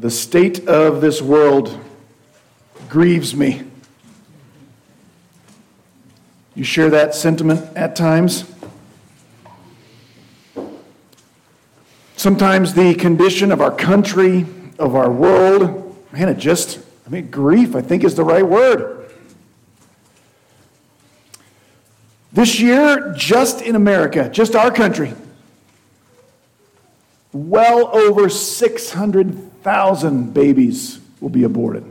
The state of this world grieves me. You share that sentiment at times? Sometimes the condition of our country, of our world, man, it just, I mean, grief, I think, is the right word. This year, just in America, just our country, well over 600,000 babies will be aborted.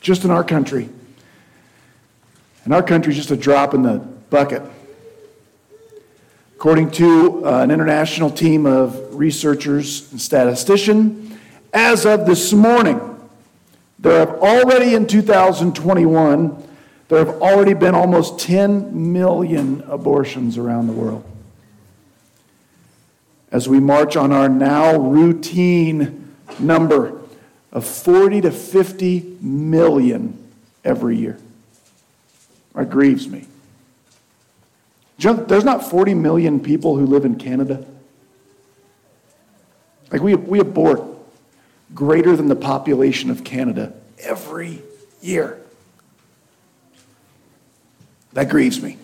Just in our country. And our country is just a drop in the bucket. According to uh, an international team of researchers and statisticians, as of this morning, there have already in 2021, there have already been almost 10 million abortions around the world. As we march on our now routine number of 40 to 50 million every year. It grieves me. There's not 40 million people who live in Canada. Like we, we abort greater than the population of Canada every year. That grieves me.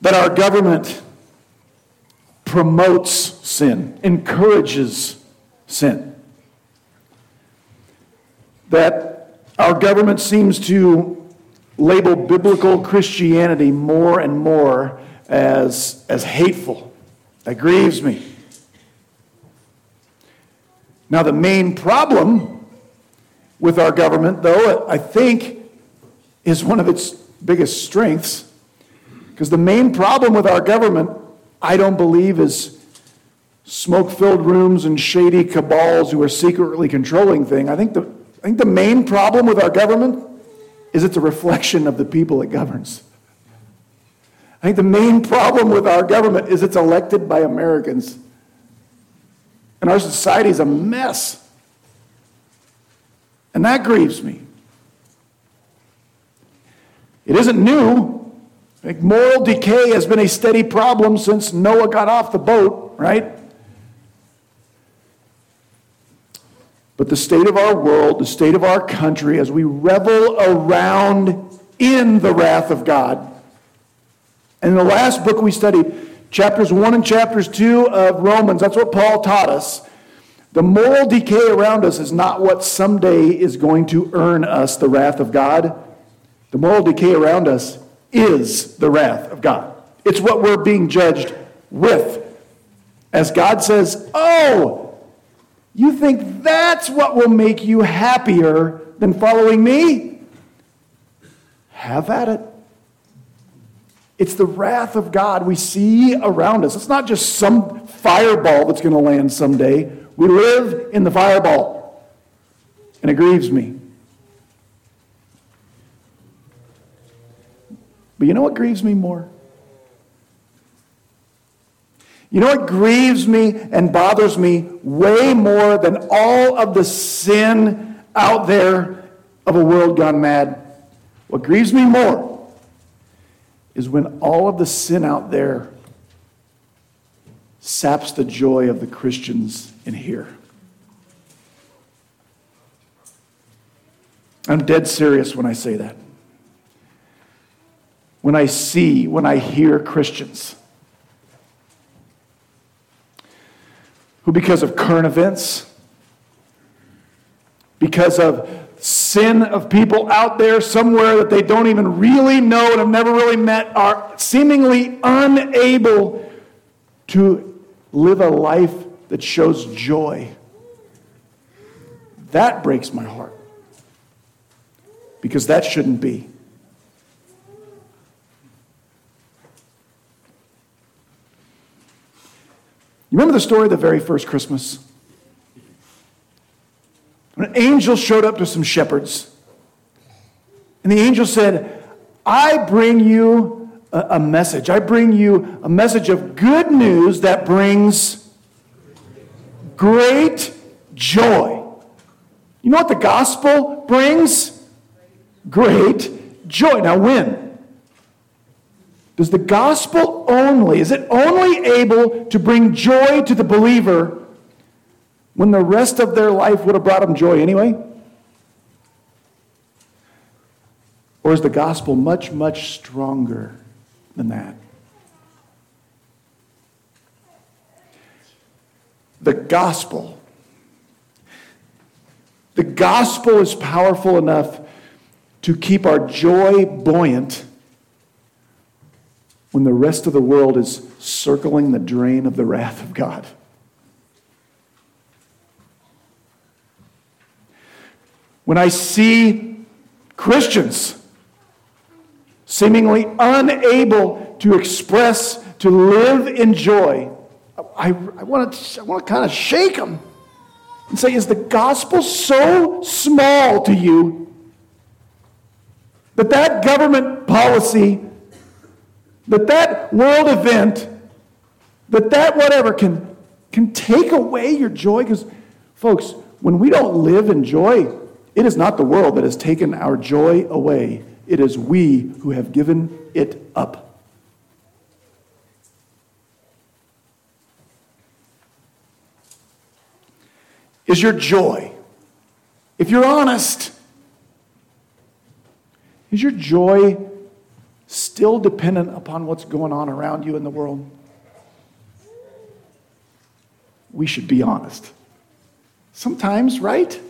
That our government promotes sin, encourages sin. That our government seems to label biblical Christianity more and more as, as hateful. That grieves me. Now, the main problem with our government, though, I think is one of its biggest strengths. Because the main problem with our government, I don't believe, is smoke filled rooms and shady cabals who are secretly controlling things. I think, the, I think the main problem with our government is it's a reflection of the people it governs. I think the main problem with our government is it's elected by Americans. And our society is a mess. And that grieves me. It isn't new. Like moral decay has been a steady problem since Noah got off the boat, right? But the state of our world, the state of our country, as we revel around in the wrath of God. And in the last book we studied, chapters 1 and chapters 2 of Romans, that's what Paul taught us. The moral decay around us is not what someday is going to earn us the wrath of God. The moral decay around us is the wrath of God. It's what we're being judged with. As God says, Oh, you think that's what will make you happier than following me? Have at it. It's the wrath of God we see around us. It's not just some fireball that's going to land someday. We live in the fireball. And it grieves me. But you know what grieves me more? You know what grieves me and bothers me way more than all of the sin out there of a world gone mad? What grieves me more is when all of the sin out there saps the joy of the Christians in here. I'm dead serious when I say that. When I see, when I hear Christians who, because of current events, because of sin of people out there somewhere that they don't even really know and have never really met, are seemingly unable to live a life that shows joy. That breaks my heart. Because that shouldn't be. You remember the story of the very first Christmas? When an angel showed up to some shepherds, and the angel said, I bring you a, a message. I bring you a message of good news that brings great joy. You know what the gospel brings? Great joy. Now, when? Does the gospel only, is it only able to bring joy to the believer when the rest of their life would have brought them joy anyway? Or is the gospel much, much stronger than that? The gospel. The gospel is powerful enough to keep our joy buoyant when the rest of the world is circling the drain of the wrath of God. When I see Christians seemingly unable to express, to live in joy, I, I want to I want to kind of shake them and say, Is the gospel so small to you that that government policy that that world event, that that whatever can, can take away your joy. Because, folks, when we don't live in joy, it is not the world that has taken our joy away. It is we who have given it up. Is your joy, if you're honest, is your joy still dependent upon what's going on around you in the world? We should be honest. Sometimes, right?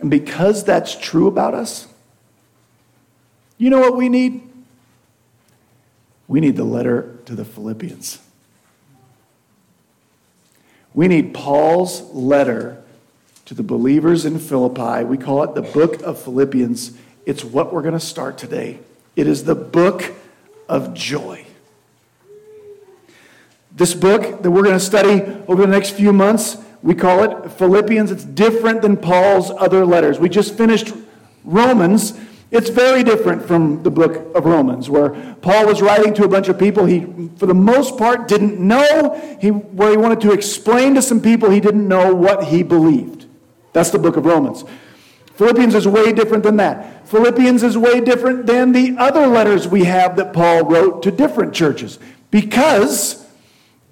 And because that's true about us, you know what we need? We need the letter to the Philippians. We need Paul's letter to the believers in Philippi. We call it the book of Philippians. It's what we're going to start today. It is the book of joy. This book that we're going to study over the next few months, we call it Philippians. It's different than Paul's other letters. We just finished Romans. It's very different from the book of Romans, where Paul was writing to a bunch of people he, for the most part, didn't know, he, where he wanted to explain to some people he didn't know what he believed. That's the book of Romans. Philippians is way different than that. Philippians is way different than the other letters we have that Paul wrote to different churches because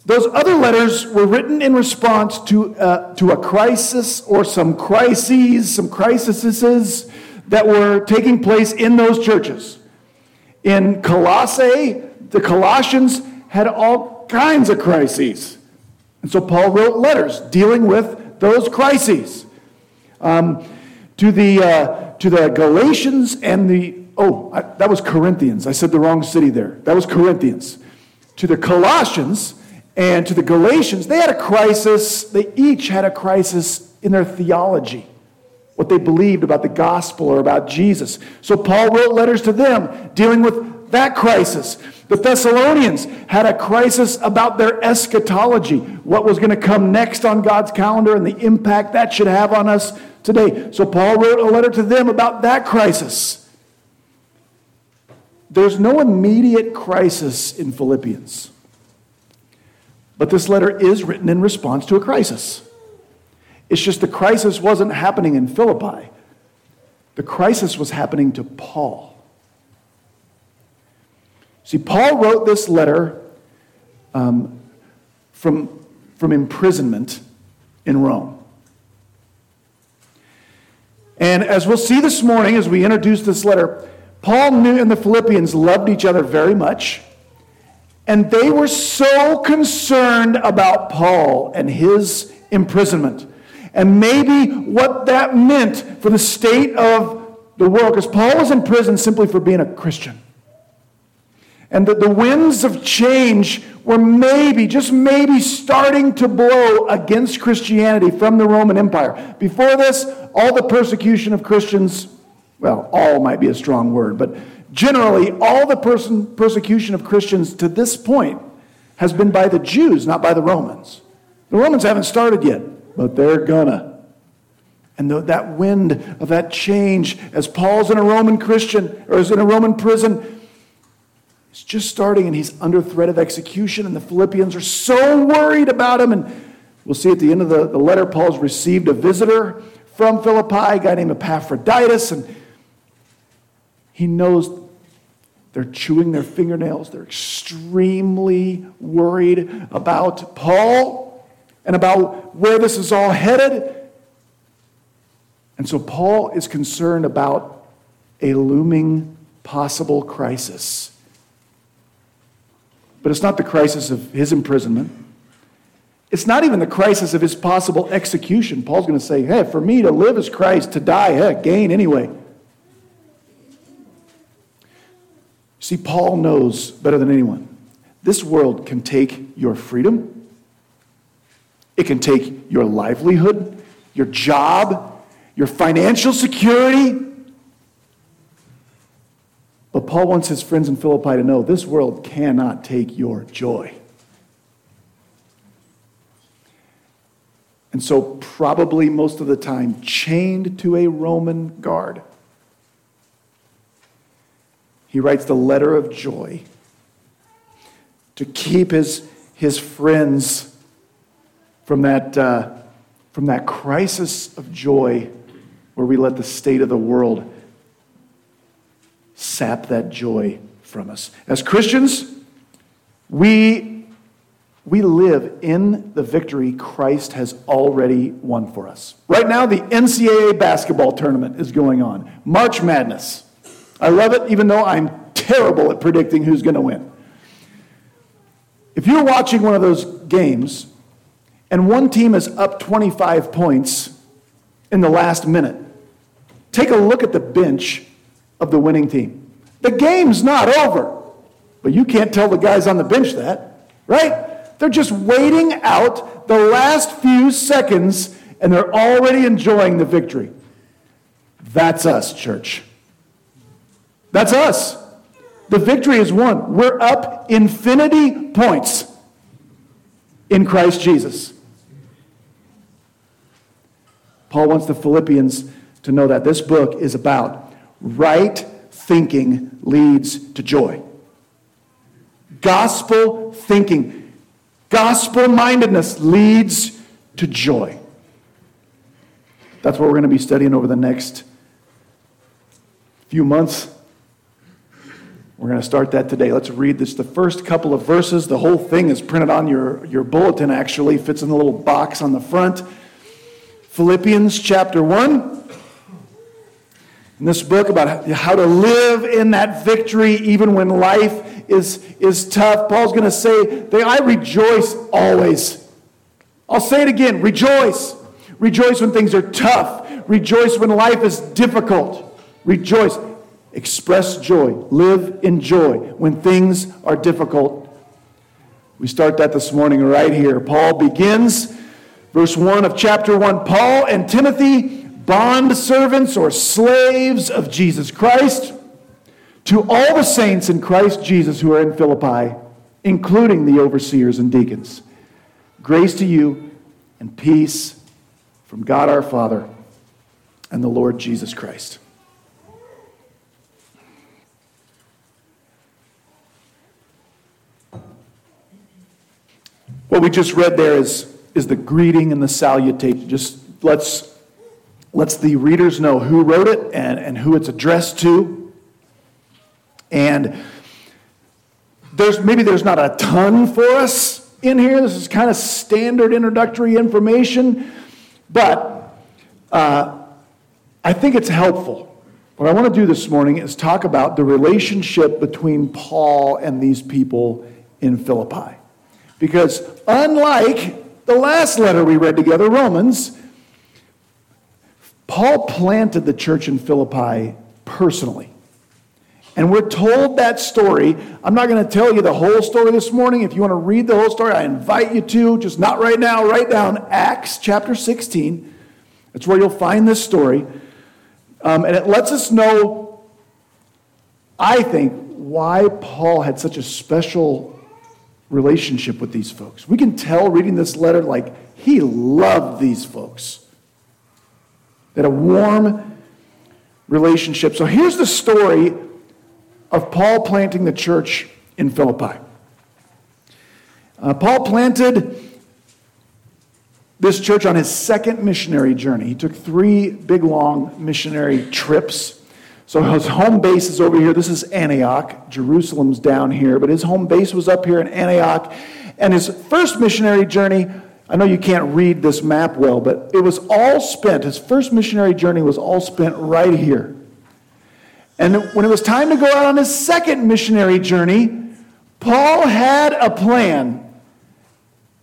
those other letters were written in response to, uh, to a crisis or some crises, some crises that were taking place in those churches. In Colossae, the Colossians had all kinds of crises. And so Paul wrote letters dealing with those crises. Um, to, the, uh, to the Galatians and the, oh, I, that was Corinthians. I said the wrong city there. That was Corinthians. To the Colossians and to the Galatians, they had a crisis. They each had a crisis in their theology, what they believed about the gospel or about Jesus. So Paul wrote letters to them dealing with that crisis. The Thessalonians had a crisis about their eschatology, what was going to come next on God's calendar and the impact that should have on us today. So Paul wrote a letter to them about that crisis. There's no immediate crisis in Philippians. But this letter is written in response to a crisis. It's just the crisis wasn't happening in Philippi, the crisis was happening to Paul. See, Paul wrote this letter um, from, from imprisonment in Rome. And as we'll see this morning, as we introduce this letter, Paul knew and the Philippians loved each other very much. And they were so concerned about Paul and his imprisonment. And maybe what that meant for the state of the world. Because Paul was in prison simply for being a Christian and that the winds of change were maybe, just maybe, starting to blow against Christianity from the Roman Empire. Before this, all the persecution of Christians, well, all might be a strong word, but generally, all the persecution of Christians to this point has been by the Jews, not by the Romans. The Romans haven't started yet, but they're gonna. And that wind of that change, as Paul's in a Roman Christian, or is in a Roman prison, He's just starting and he's under threat of execution, and the Philippians are so worried about him. And we'll see at the end of the, the letter, Paul's received a visitor from Philippi, a guy named Epaphroditus, and he knows They're chewing their fingernails. They're extremely worried about Paul and about where this is all headed. And so Paul is concerned about a looming possible crisis. But it's not the crisis of his imprisonment. It's not even the crisis of his possible execution. Paul's going to say, hey, for me to live is Christ, to die, hey, gain anyway. See, Paul knows better than anyone. This world can take your freedom, it can take your livelihood, your job, your financial security. But Paul wants his friends in Philippi to know this world cannot take your joy. And so, probably most of the time, chained to a Roman guard he writes the letter of joy to keep his, his friends from that, uh, from that crisis of joy where we let the state of the world sap that joy from us. As Christians, we, we live in the victory Christ has already won for us. Right now, the NCAA basketball tournament is going on, March Madness. I love it, even though I'm terrible at predicting who's going to win. If you're watching one of those games and one team is up 25 points in the last minute, take a look at the bench of the winning team. The game's not over, but you can't tell the guys on the bench that, right? They're just waiting out the last few seconds and they're already enjoying the victory. That's us, church. That's us. The victory is won. We're up infinity points in Christ Jesus. Paul wants the Philippians to know that this book is about right thinking leads to joy. Gospel thinking, gospel mindedness leads to joy. That's what we're going to be studying over the next few months we're going to start that today. Let's read this. The first couple of verses, the whole thing is printed on your, your bulletin, actually, fits in the little box on the front. Philippians chapter 1. In this book about how to live in that victory even when life is, is tough, Paul's going to say, I rejoice always. I'll say it again rejoice. Rejoice when things are tough. Rejoice when life is difficult. Rejoice. Express joy. Live in joy when things are difficult. We start that this morning right here. Paul begins, verse 1 of chapter 1 Paul and Timothy, bond servants or slaves of Jesus Christ, to all the saints in Christ Jesus who are in Philippi, including the overseers and deacons. Grace to you and peace from God our Father and the Lord Jesus Christ. What we just read there is, is the greeting and the salutation. Just let's, let's the readers know who wrote it and, and who it's addressed to. And there's maybe there's not a ton for us in here. This is kind of standard introductory information, but uh, I think it's helpful. What I want to do this morning is talk about the relationship between Paul and these people in Philippi. Because unlike the last letter we read together, Romans, Paul planted the church in Philippi personally. And we're told that story. I'm not going to tell you the whole story this morning. If you want to read the whole story, I invite you to, just not right now, write down Acts chapter 16. That's where you'll find this story. Um, and it lets us know, I think, why Paul had such a special relationship with these folks. We can tell reading this letter, like, he loved these folks. Had a warm relationship. So here's the story of Paul planting the church in Philippi. Uh, Paul planted this church on his second missionary journey. He took three big, long missionary trips So his home base is over here. This is Antioch. Jerusalem's down here, but his home base was up here in Antioch. And his first missionary journey, I know you can't read this map well, but it was all spent, his first missionary journey was all spent right here. And when it was time to go out on his second missionary journey, Paul had a plan.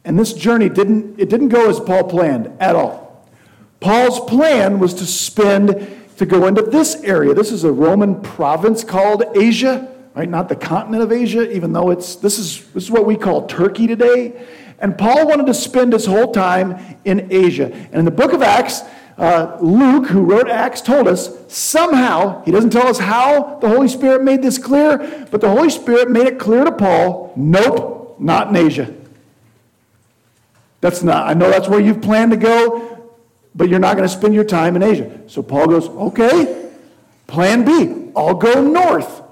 And this journey didn't, it didn't go as Paul planned at all. Paul's plan was to spend, to go into this area. This is a Roman province called Asia, right? Not the continent of Asia, even though it's, this is, this is what we call Turkey today. And Paul wanted to spend his whole time in Asia. And in the book of Acts, uh, Luke, who wrote Acts, told us somehow, he doesn't tell us how the Holy Spirit made this clear, but the Holy Spirit made it clear to Paul nope, not in Asia. That's not, I know that's where you've planned to go, but you're not going to spend your time in Asia. So Paul goes, okay, plan B, I'll go north.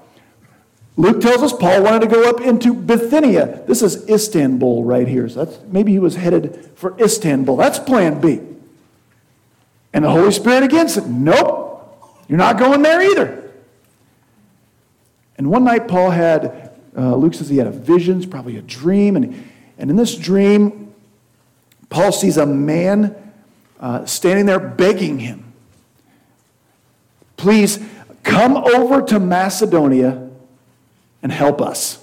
Luke tells us Paul wanted to go up into Bithynia. This is Istanbul right here. So that's, maybe he was headed for Istanbul. That's plan B. And the Holy Spirit again said, Nope, you're not going there either. And one night, Paul had, uh, Luke says he had a vision, probably a dream. And, and in this dream, Paul sees a man uh, standing there begging him, Please come over to Macedonia and help us.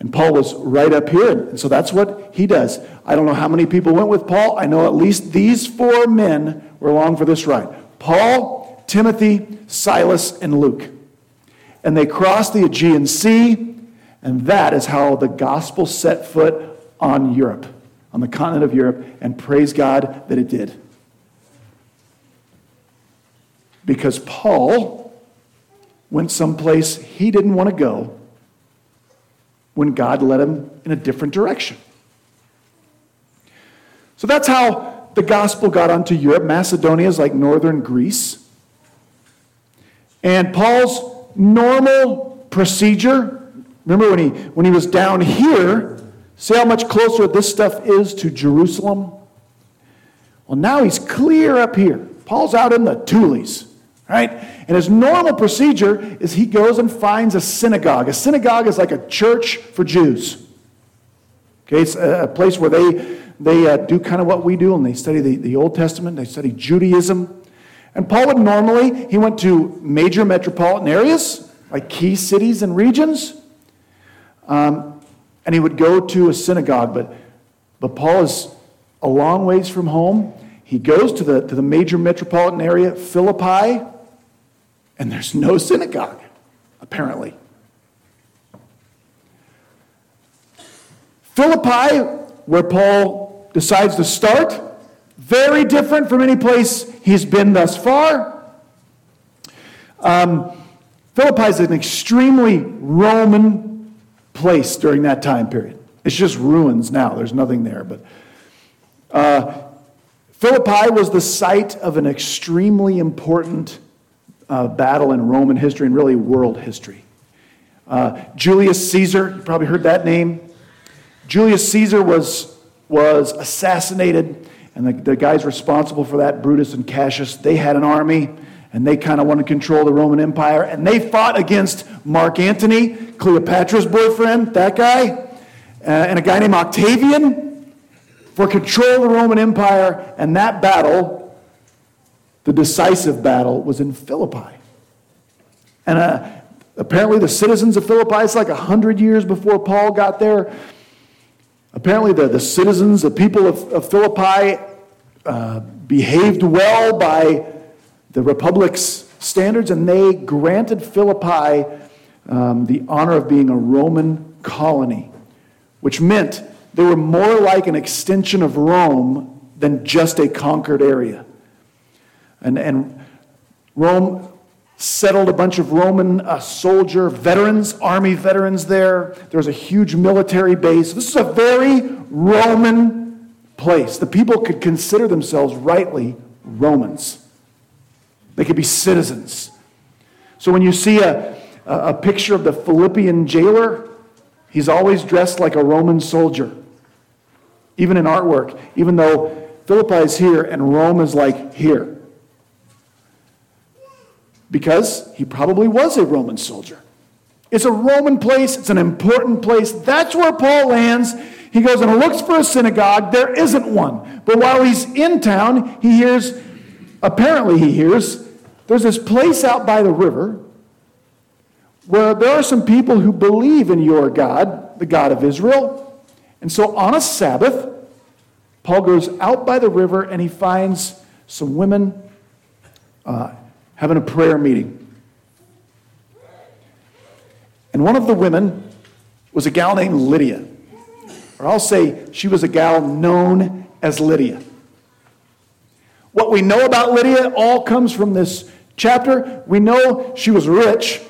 And Paul was right up here. And so that's what he does. I don't know how many people went with Paul. I know at least these four men were along for this ride Paul, Timothy, Silas, and Luke. And they crossed the Aegean Sea, and that is how the gospel set foot on Europe, on the continent of Europe, and praise God that it did. Because Paul went someplace he didn't want to go when God led him in a different direction. So that's how the gospel got onto Europe. Macedonia is like northern Greece. And Paul's normal procedure, remember when he, when he was down here, see how much closer this stuff is to Jerusalem? Well, now he's clear up here. Paul's out in the Tules right? And his normal procedure is he goes and finds a synagogue. A synagogue is like a church for Jews. Okay, it's a place where they, they uh, do kind of what we do, and they study the, the Old Testament, they study Judaism. And Paul would normally, he went to major metropolitan areas, like key cities and regions, um, and he would go to a synagogue. But, but Paul is a long ways from home. He goes to the, to the major metropolitan area, Philippi, and there's no synagogue, apparently. Philippi, where Paul decides to start, very different from any place he's been thus far. Um, Philippi is an extremely Roman place during that time period. It's just ruins now, there's nothing there. But uh, Philippi was the site of an extremely important uh, battle in Roman history and really world history. Uh, Julius Caesar, you probably heard that name. Julius Caesar was, was assassinated, and the, the guys responsible for that, Brutus and Cassius, they had an army, and they kind of wanted to control the Roman Empire, and they fought against Mark Antony, Cleopatra's boyfriend, that guy, uh, and a guy named Octavian for control of the Roman Empire, and that battle the decisive battle was in Philippi. And uh, apparently, the citizens of Philippi, it's like 100 years before Paul got there. Apparently, the, the citizens, the people of, of Philippi, uh, behaved well by the republic's standards, and they granted Philippi um, the honor of being a Roman colony, which meant they were more like an extension of Rome than just a conquered area. And, and Rome settled a bunch of Roman uh, soldier veterans, army veterans there. There was a huge military base. This is a very Roman place. The people could consider themselves rightly Romans, they could be citizens. So when you see a, a picture of the Philippian jailer, he's always dressed like a Roman soldier, even in artwork, even though Philippi is here and Rome is like here. Because he probably was a Roman soldier. It's a Roman place, it's an important place. That's where Paul lands. He goes and looks for a synagogue. There isn't one. But while he's in town, he hears, apparently, he hears, there's this place out by the river where there are some people who believe in your God, the God of Israel. And so on a Sabbath, Paul goes out by the river and he finds some women uh, having a prayer meeting. And one of the women was a gal named Lydia. Or I'll say she was a gal known as Lydia. What we know about Lydia all comes from this chapter. We know she was rich.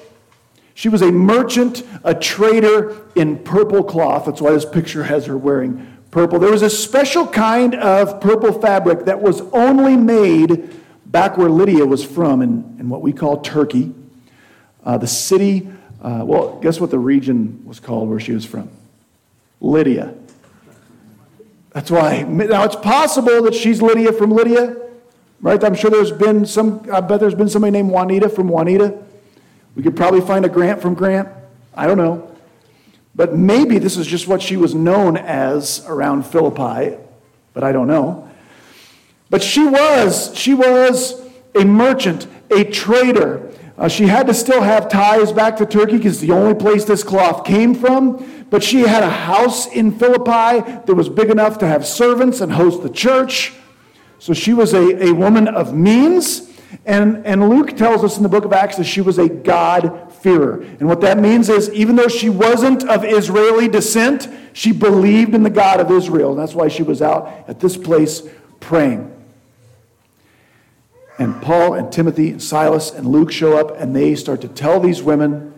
She was a merchant, a trader in purple cloth. That's why this picture has her wearing purple. There was a special kind of purple fabric that was only made back where Lydia was from, in, in what we call Turkey. Uh, the city uh, well, guess what the region was called where she was from? Lydia. That's why. Now, it's possible that she's Lydia from Lydia, right? I'm sure there's been some, I bet there's been somebody named Juanita from Juanita. We could probably find a Grant from Grant. I don't know. But maybe this is just what she was known as around Philippi, but I don't know. But she was, she was a merchant, a trader, uh, she had to still have ties back to Turkey because the only place this cloth came from. But she had a house in Philippi that was big enough to have servants and host the church. So she was a, a woman of means. And, and Luke tells us in the book of Acts that she was a God-fearer. And what that means is, even though she wasn't of Israeli descent, she believed in the God of Israel. And that's why she was out at this place praying. And Paul and Timothy and Silas and Luke show up and they start to tell these women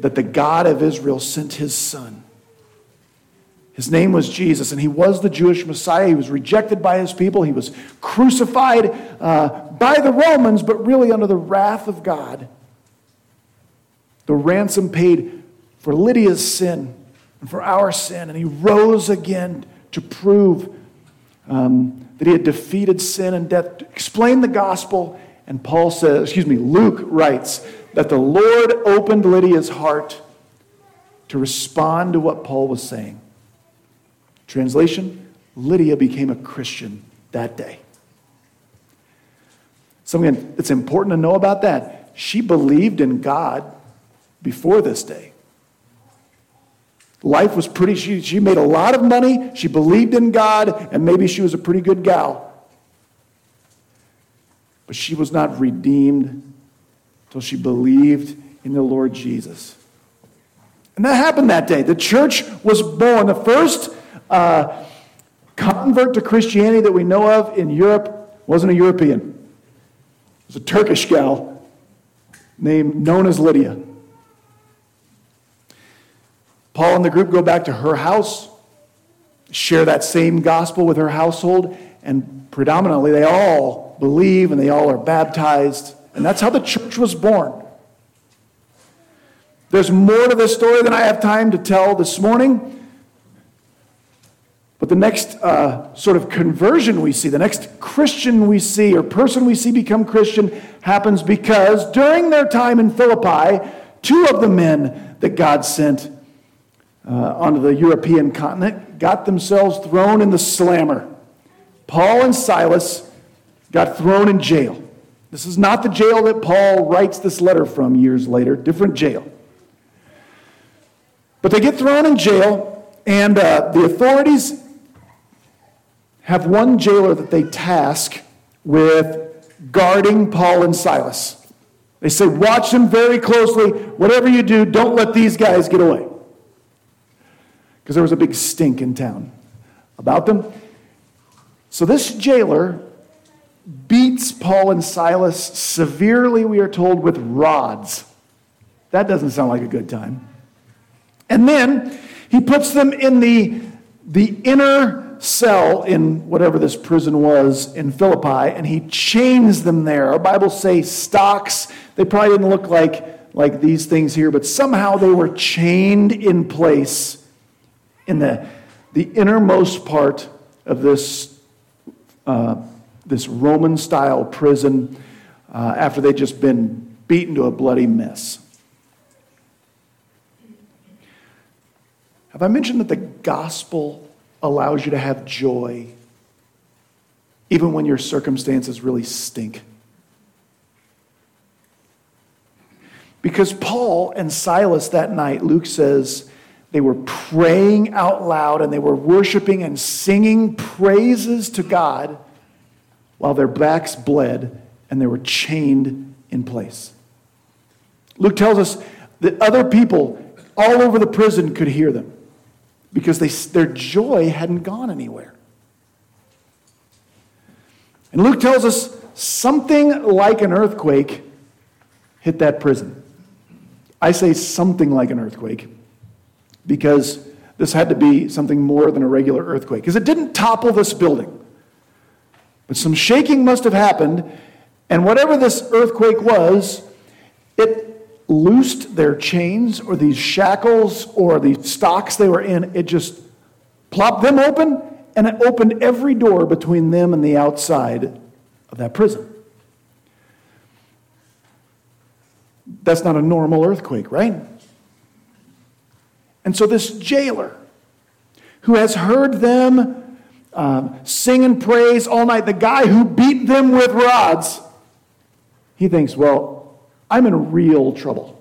that the God of Israel sent his son. His name was Jesus, and he was the Jewish Messiah. He was rejected by his people. He was crucified uh, by the Romans, but really under the wrath of God. The ransom paid for Lydia's sin and for our sin, and he rose again to prove um, that he had defeated sin and death, explained the gospel. And Paul says, excuse me, Luke writes that the Lord opened Lydia's heart to respond to what Paul was saying. Translation Lydia became a Christian that day. Something that's important to know about that. She believed in God before this day. Life was pretty, she, she made a lot of money, she believed in God, and maybe she was a pretty good gal. But she was not redeemed until she believed in the Lord Jesus. And that happened that day. The church was born. The first uh, convert to Christianity that we know of in Europe wasn't a European, it was a Turkish gal named known as Lydia. Paul and the group go back to her house, share that same gospel with her household, and predominantly they all believe and they all are baptized. And that's how the church was born. There's more to this story than I have time to tell this morning. But the next uh, sort of conversion we see, the next Christian we see or person we see become Christian happens because during their time in Philippi, two of the men that God sent uh, onto the European continent got themselves thrown in the slammer. Paul and Silas got thrown in jail. This is not the jail that Paul writes this letter from years later, different jail. But they get thrown in jail, and uh, the authorities have one jailer that they task with guarding Paul and Silas. They say, Watch them very closely. Whatever you do, don't let these guys get away because there was a big stink in town about them. So this jailer beats Paul and Silas severely, we are told, with rods. That doesn't sound like a good time. And then he puts them in the, the inner cell in whatever this prison was in Philippi, and he chains them there. Our Bibles say stocks. They probably didn't look like, like these things here, but somehow they were chained in place in the, the innermost part of this, uh, this Roman style prison. uh, after they'd just been beaten to a bloody mess. Have I mentioned that the gospel allows you to have joy even when your circumstances really stink? Because Paul and Silas that night, Luke says, they were praying out loud and they were worshiping and singing praises to God while their backs bled and they were chained in place. Luke tells us that other people all over the prison could hear them because they, their joy hadn't gone anywhere. And Luke tells us something like an earthquake hit that prison. I say something like an earthquake because this had to be something more than a regular earthquake, because it didn't topple this building. But some shaking must have happened, and whatever this earthquake was, it loosed their chains or these shackles or these stocks they were in. It just plopped them open, and it opened every door between them and the outside of that prison. That's not a normal earthquake, right? And so, this jailer who has heard them um, sing and praise all night, the guy who beat them with rods, he thinks, well, I'm in real trouble.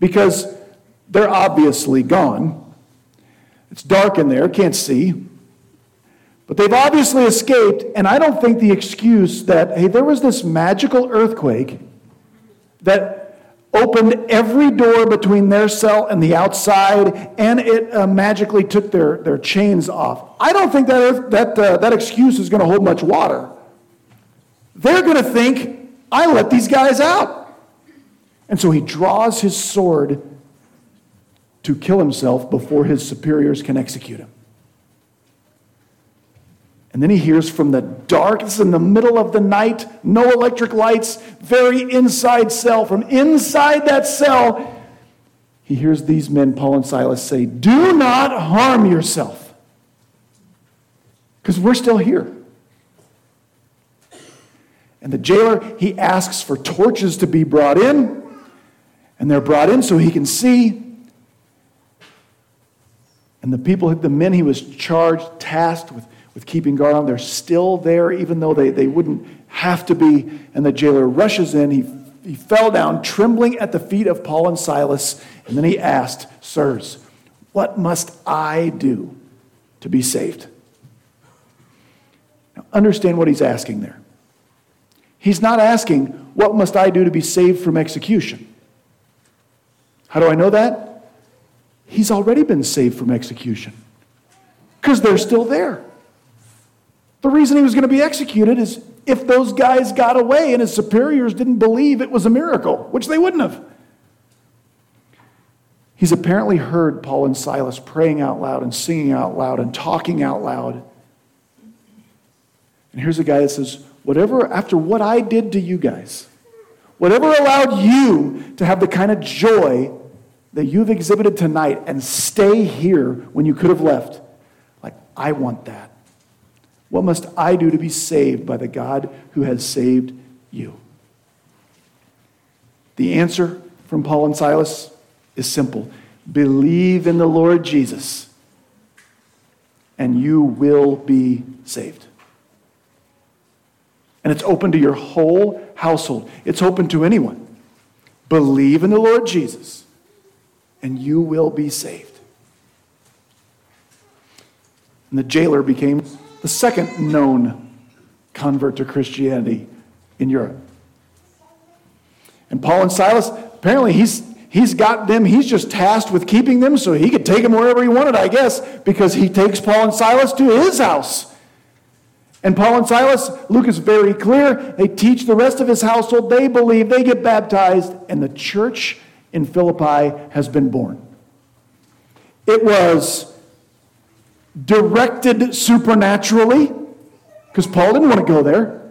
Because they're obviously gone. It's dark in there, can't see. But they've obviously escaped, and I don't think the excuse that, hey, there was this magical earthquake that opened every door between their cell and the outside, and it uh, magically took their, their chains off. I don't think that, that, uh, that excuse is going to hold much water. They're going to think, I let these guys out. And so he draws his sword to kill himself before his superiors can execute him. And then he hears from the dark, it's in the middle of the night, no electric lights, very inside cell. From inside that cell, he hears these men, Paul and Silas, say, Do not harm yourself. Because we're still here. And the jailer, he asks for torches to be brought in, and they're brought in so he can see. And the people, the men he was charged, tasked with with keeping guard on. They're still there, even though they, they wouldn't have to be. And the jailer rushes in. He, he fell down, trembling at the feet of Paul and Silas. And then he asked, Sirs, what must I do to be saved? Now, understand what he's asking there. He's not asking, What must I do to be saved from execution? How do I know that? He's already been saved from execution because they're still there. The reason he was going to be executed is if those guys got away and his superiors didn't believe it was a miracle, which they wouldn't have. He's apparently heard Paul and Silas praying out loud and singing out loud and talking out loud. And here's a guy that says, Whatever, after what I did to you guys, whatever allowed you to have the kind of joy that you've exhibited tonight and stay here when you could have left, like, I want that. What must I do to be saved by the God who has saved you? The answer from Paul and Silas is simple believe in the Lord Jesus, and you will be saved. And it's open to your whole household, it's open to anyone. Believe in the Lord Jesus, and you will be saved. And the jailer became the second known convert to Christianity in Europe. And Paul and Silas, apparently he's, he's got them, he's just tasked with keeping them so he could take them wherever he wanted, I guess, because he takes Paul and Silas to his house. And Paul and Silas, Luke is very clear, they teach the rest of his household, they believe, they get baptized, and the church in Philippi has been born. It was directed supernaturally, because Paul didn't want to go there.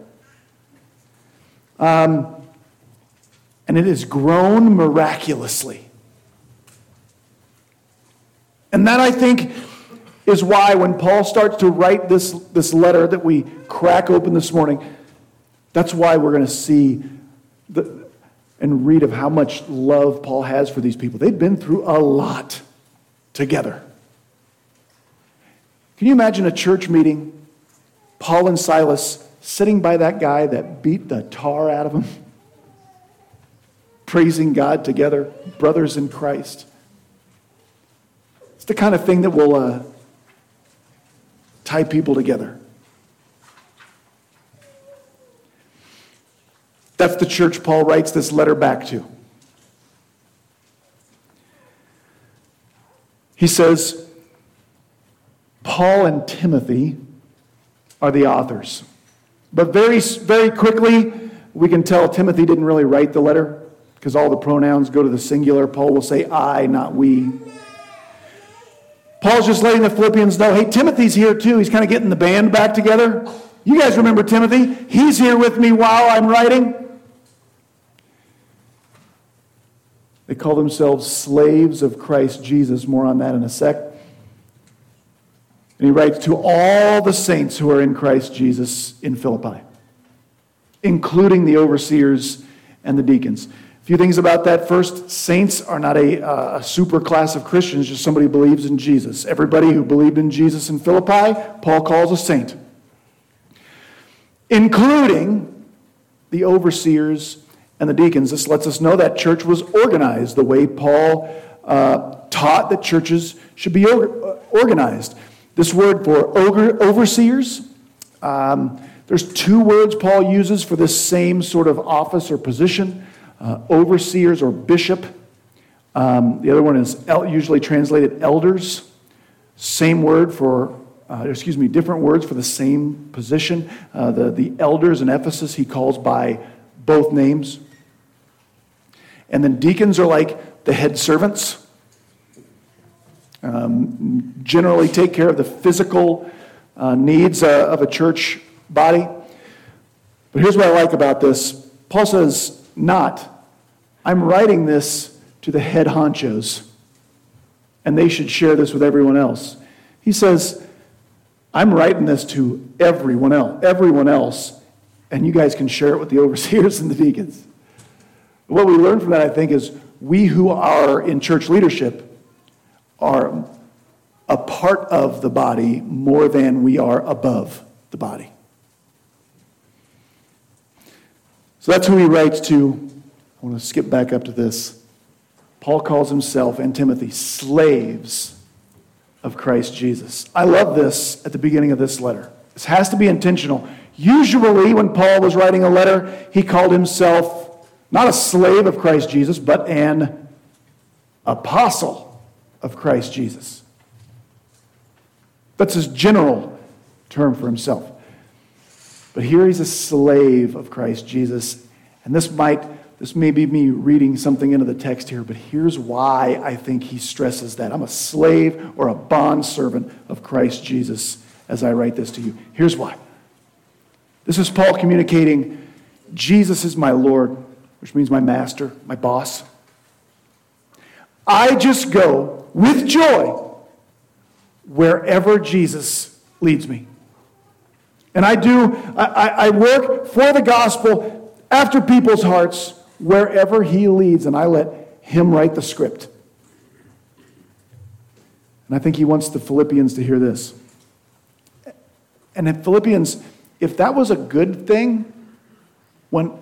Um, and it has grown miraculously. And that, I think, is why when Paul starts to write this, this letter that we crack open this morning, That's why we're going to see the, and read of how much love Paul has for these people. They've been through a lot together. Can you imagine a church meeting, Paul and Silas sitting by that guy that beat the tar out of him, praising God together, brothers in Christ? It's the kind of thing that will uh, tie people together. That's the church Paul writes this letter back to. He says, Paul and Timothy are the authors. But very, very quickly, we can tell Timothy didn't really write the letter because all the pronouns go to the singular. Paul will say I, not we. Paul's just letting the Philippians know hey, Timothy's here too. He's kind of getting the band back together. You guys remember Timothy? He's here with me while I'm writing. They call themselves slaves of Christ Jesus. More on that in a sec. And he writes to all the saints who are in Christ Jesus in Philippi, including the overseers and the deacons. A few things about that. First, saints are not a, uh, a super class of Christians, just somebody who believes in Jesus. Everybody who believed in Jesus in Philippi, Paul calls a saint, including the overseers and the deacons. This lets us know that church was organized the way Paul uh, taught that churches should be uh, organized. This word for overseers, um, there's two words Paul uses for this same sort of office or position uh, overseers or bishop. Um, the other one is usually translated elders. Same word for, uh, excuse me, different words for the same position. Uh, the, the elders in Ephesus he calls by both names. And then deacons are like the head servants, um, generally take care of the physical uh, needs uh, of a church body. But here's what I like about this Paul says, not, I'm writing this to the head honchos, and they should share this with everyone else. He says, I'm writing this to everyone else, everyone else, and you guys can share it with the overseers and the deacons. What we learn from that, I think, is we who are in church leadership are a part of the body more than we are above the body. So that's who he writes to. I want to skip back up to this. Paul calls himself and Timothy slaves of Christ Jesus. I love this at the beginning of this letter. This has to be intentional. Usually, when Paul was writing a letter, he called himself not a slave of Christ Jesus, but an apostle of Christ Jesus. That's his general term for himself. But here he's a slave of Christ Jesus. And this might, this may be me reading something into the text here, but here's why I think he stresses that. I'm a slave or a bond servant of Christ Jesus as I write this to you. Here's why. This is Paul communicating Jesus is my Lord which means my master, my boss. I just go with joy wherever Jesus leads me. And I do, I, I work for the gospel after people's hearts wherever he leads, and I let him write the script. And I think he wants the Philippians to hear this. And in Philippians, if that was a good thing, when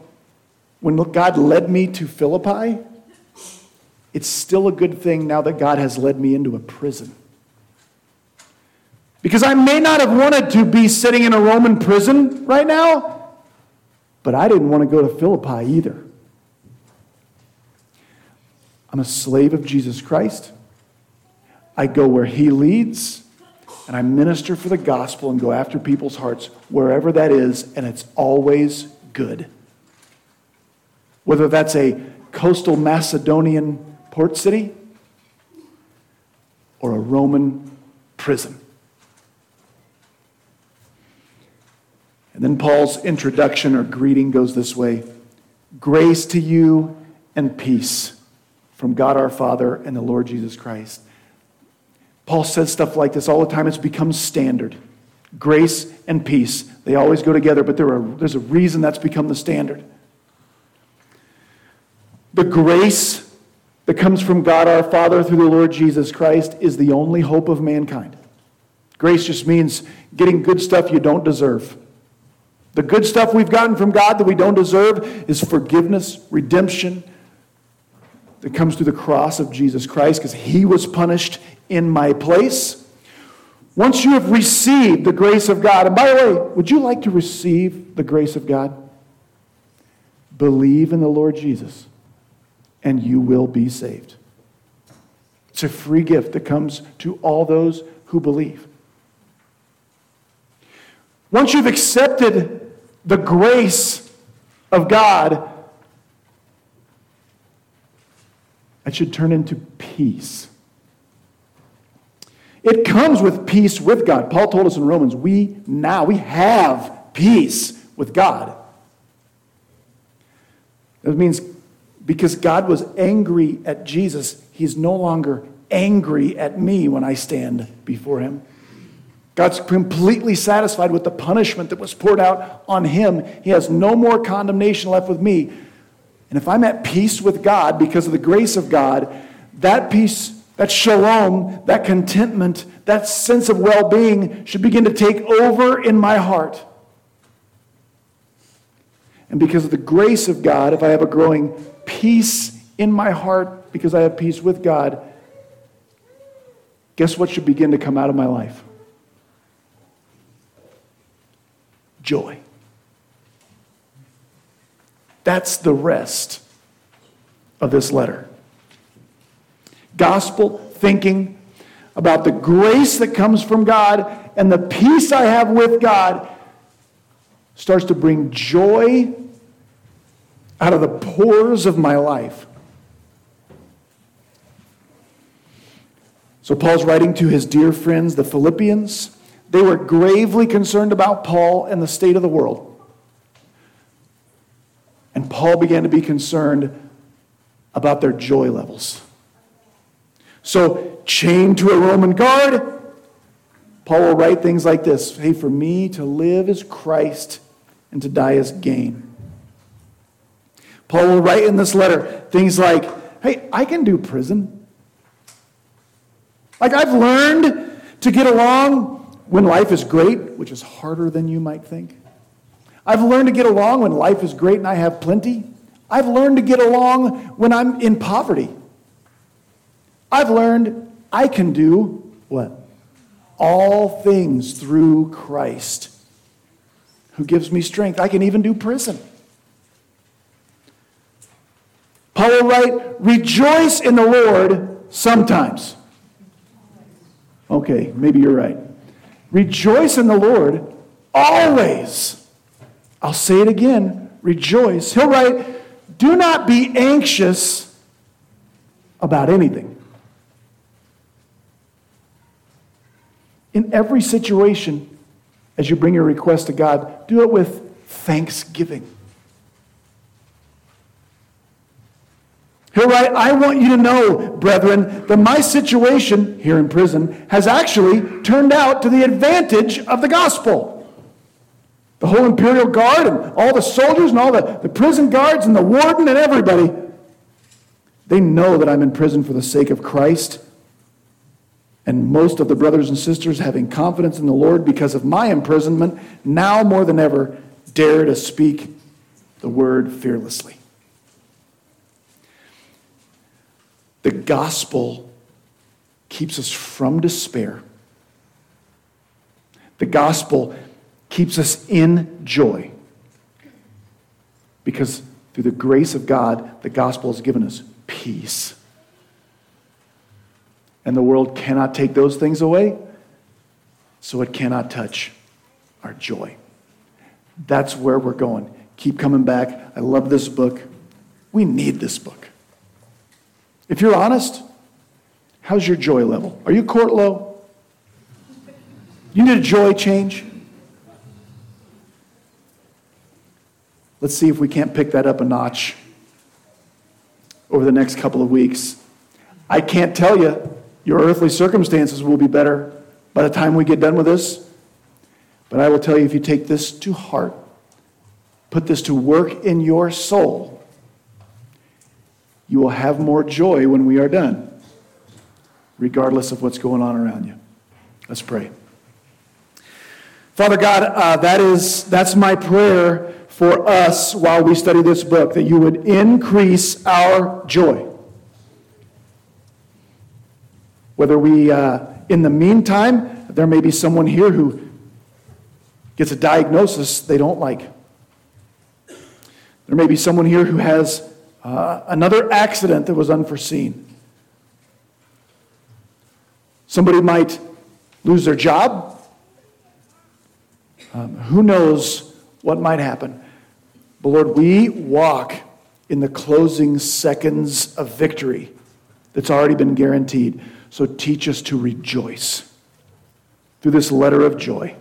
when God led me to Philippi, it's still a good thing now that God has led me into a prison. Because I may not have wanted to be sitting in a Roman prison right now, but I didn't want to go to Philippi either. I'm a slave of Jesus Christ. I go where He leads, and I minister for the gospel and go after people's hearts wherever that is, and it's always good whether that's a coastal Macedonian port city or a Roman prison. And then Paul's introduction or greeting goes this way Grace to you and peace from God our Father and the Lord Jesus Christ. Paul says stuff like this all the time, it's become standard. Grace and peace. They always go together, but there are, there's a reason that's become the standard. The grace that comes from God our Father through the Lord Jesus Christ is the only hope of mankind. Grace just means getting good stuff you don't deserve. The good stuff we've gotten from God that we don't deserve is forgiveness, redemption, that comes through the cross of Jesus Christ because he was punished in my place. Once you have received the grace of God, and by the way, would you like to receive the grace of God? Believe in the Lord Jesus, and you will be saved. It's a free gift that comes to all those who believe. Once you've accepted the grace of God, it should turn into peace. It comes with peace with God. Paul told us in Romans, we now, we have peace with God. That means because God was angry at Jesus, he's no longer angry at me when I stand before him. God's completely satisfied with the punishment that was poured out on him. He has no more condemnation left with me. And if I'm at peace with God because of the grace of God, that peace, that shalom, that contentment, that sense of well being should begin to take over in my heart. And because of the grace of God, if I have a growing peace in my heart because I have peace with God, guess what should begin to come out of my life? joy. That's the rest of this letter. Gospel thinking about the grace that comes from God and the peace I have with God starts to bring joy out of the pores of my life. So, Paul's writing to his dear friends, the Philippians. They were gravely concerned about Paul and the state of the world. And Paul began to be concerned about their joy levels. So, chained to a Roman guard, Paul will write things like this Hey, for me to live is Christ and to die is gain. Paul will write in this letter things like, Hey, I can do prison. Like, I've learned to get along when life is great, which is harder than you might think. I've learned to get along when life is great and I have plenty. I've learned to get along when I'm in poverty. I've learned I can do what? All things through Christ who gives me strength. I can even do prison. Paul will write, Rejoice in the Lord sometimes. Okay, maybe you're right. Rejoice in the Lord always. I'll say it again rejoice. He'll write, Do not be anxious about anything. In every situation, as you bring your request to God, do it with thanksgiving. He'll write, I want you to know, brethren, that my situation here in prison has actually turned out to the advantage of the gospel. The whole imperial guard and all the soldiers and all the, the prison guards and the warden and everybody, they know that I'm in prison for the sake of Christ. And most of the brothers and sisters, having confidence in the Lord because of my imprisonment, now more than ever dare to speak the word fearlessly. The gospel keeps us from despair. The gospel keeps us in joy. Because through the grace of God, the gospel has given us peace. And the world cannot take those things away, so it cannot touch our joy. That's where we're going. Keep coming back. I love this book. We need this book. If you're honest, how's your joy level? Are you court low? You need a joy change? Let's see if we can't pick that up a notch over the next couple of weeks. I can't tell you your earthly circumstances will be better by the time we get done with this. But I will tell you if you take this to heart, put this to work in your soul, you will have more joy when we are done, regardless of what's going on around you. Let's pray. Father God, uh, that is, that's my prayer for us while we study this book, that you would increase our joy. Whether we, uh, in the meantime, there may be someone here who gets a diagnosis they don't like. There may be someone here who has uh, another accident that was unforeseen. Somebody might lose their job. Um, who knows what might happen? But Lord, we walk in the closing seconds of victory that's already been guaranteed. So teach us to rejoice through this letter of joy,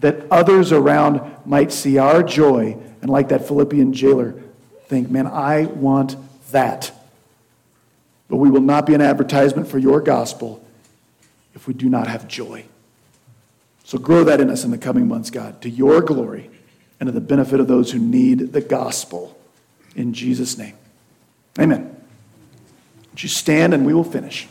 that others around might see our joy and, like that Philippian jailer, think, man, I want that. But we will not be an advertisement for your gospel if we do not have joy. So grow that in us in the coming months, God, to your glory and to the benefit of those who need the gospel. In Jesus' name. Amen. Would you stand and we will finish?